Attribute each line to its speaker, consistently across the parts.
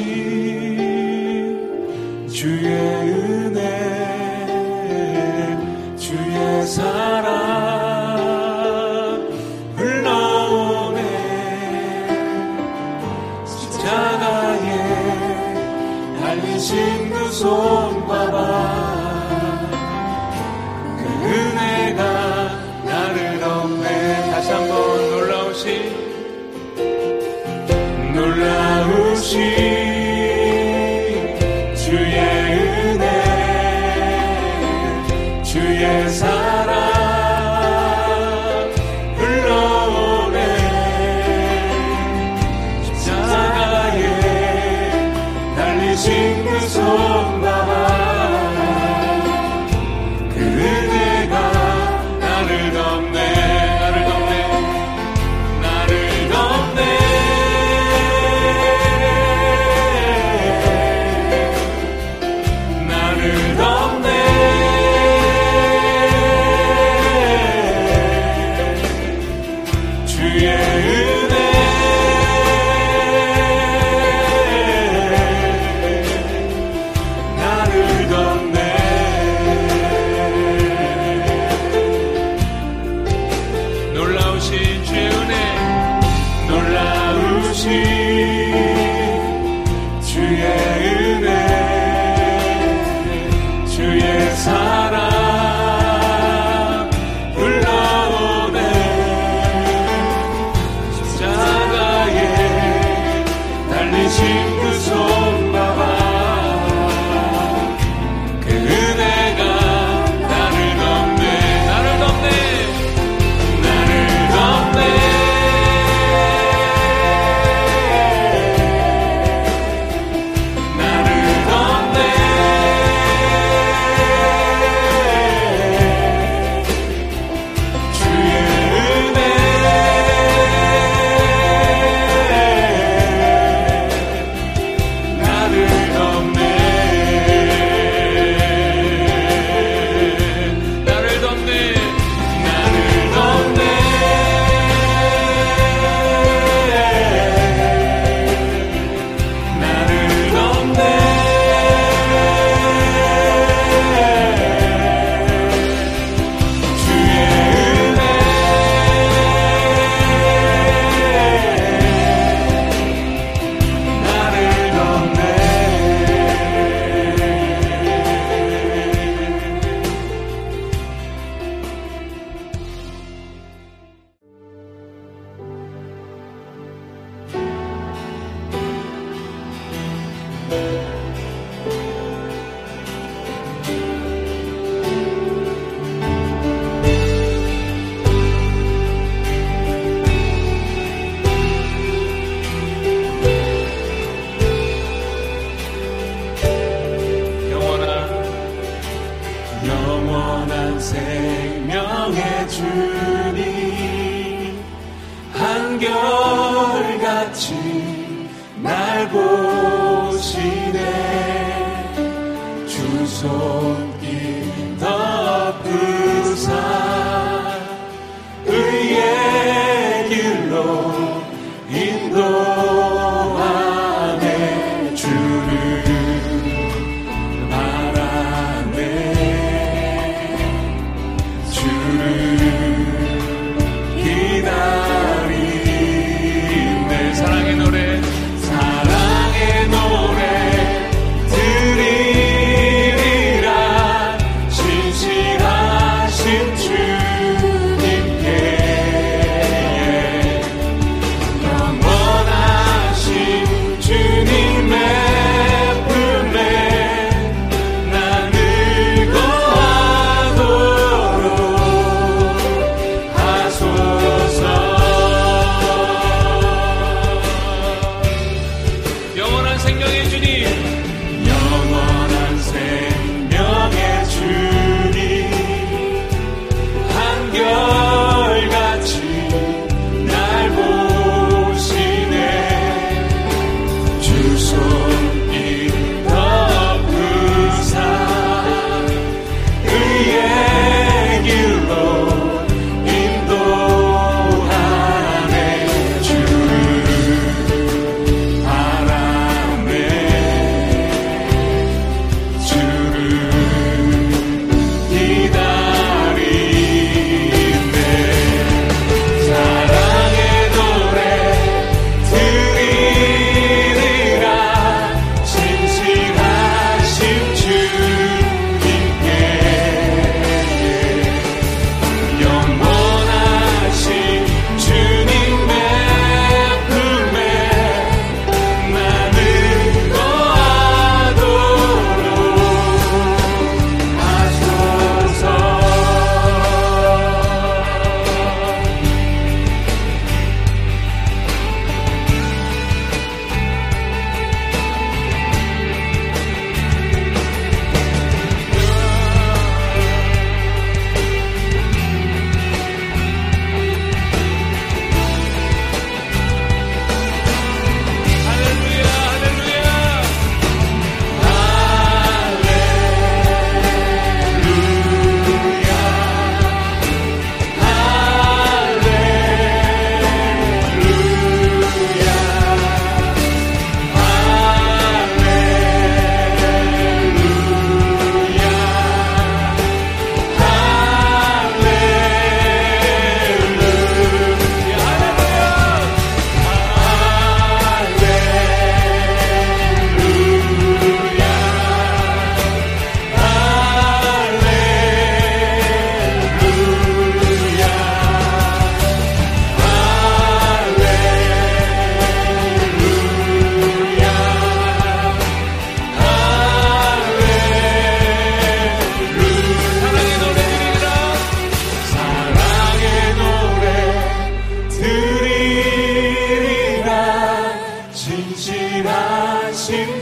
Speaker 1: You.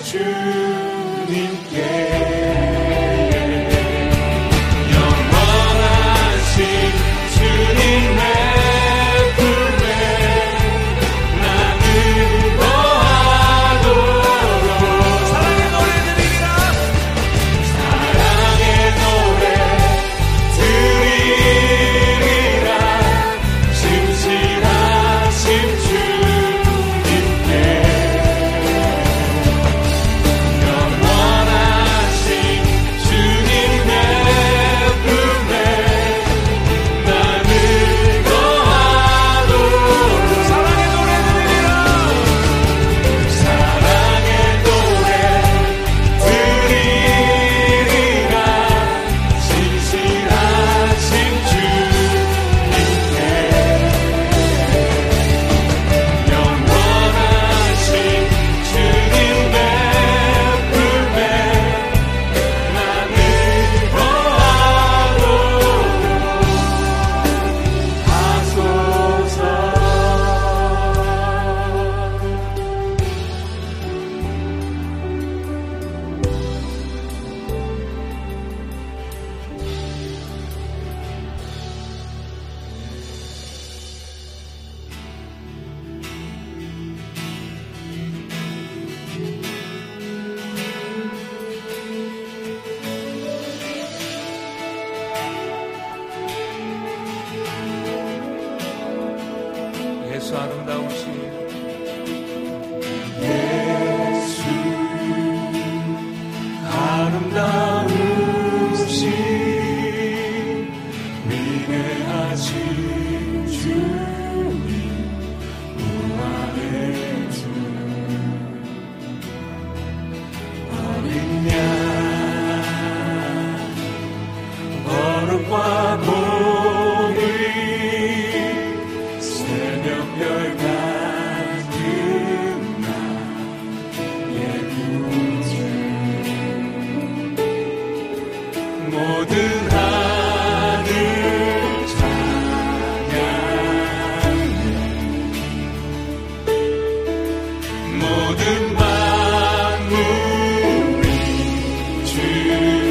Speaker 1: choose. you.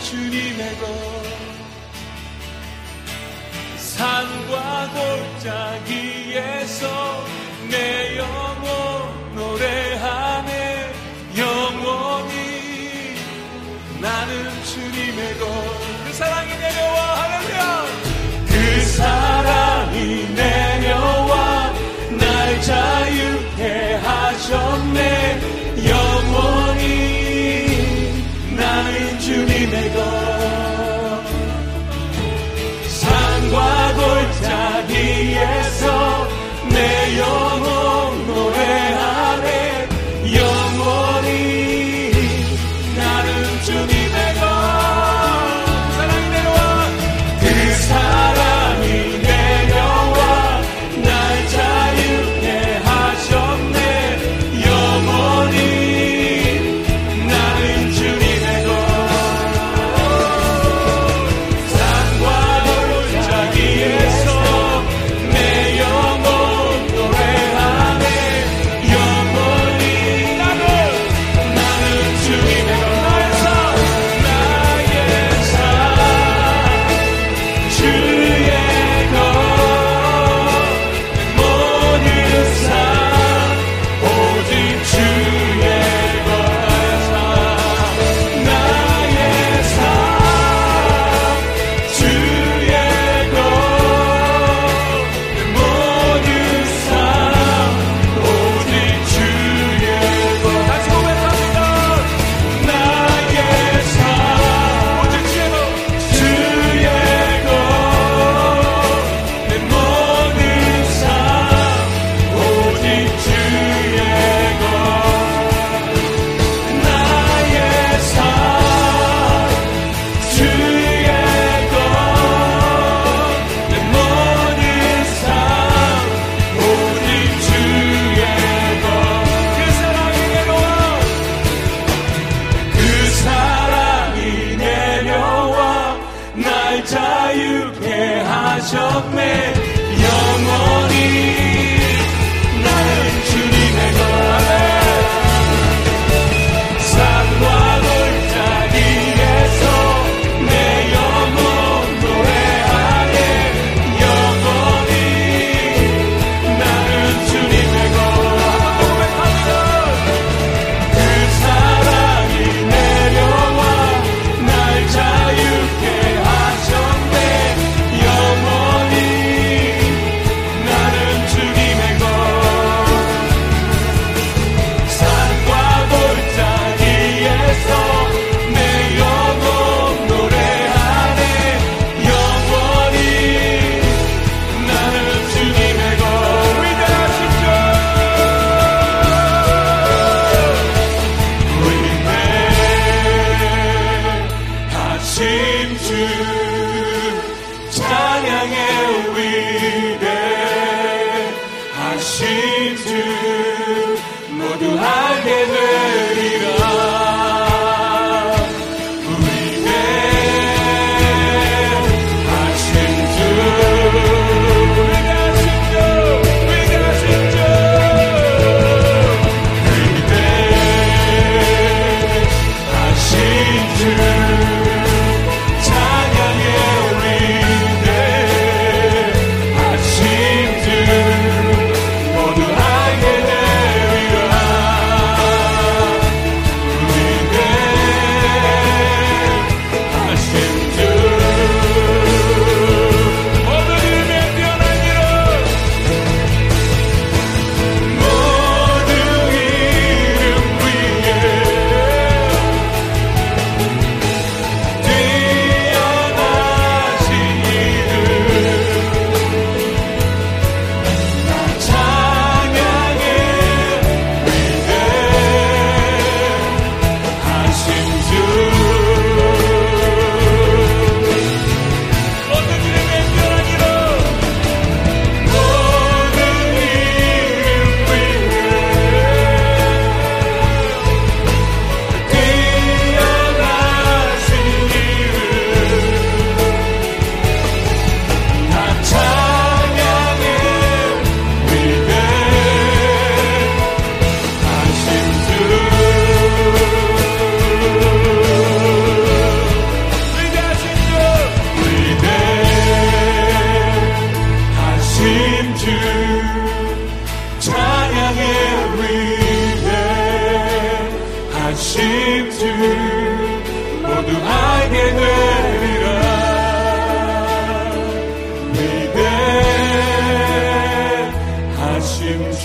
Speaker 1: 주님의 것. 산과 골짜기에서 내 영혼 노래 Señor. 찬양의 위대 하신 주 모두 알게 되리.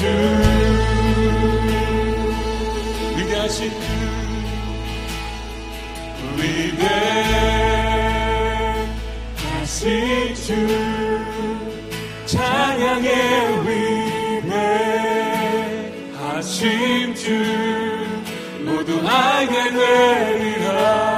Speaker 1: 주 위대하신 주 위대하신 주 찬양의 위대하신 주 모두 알게 되리라.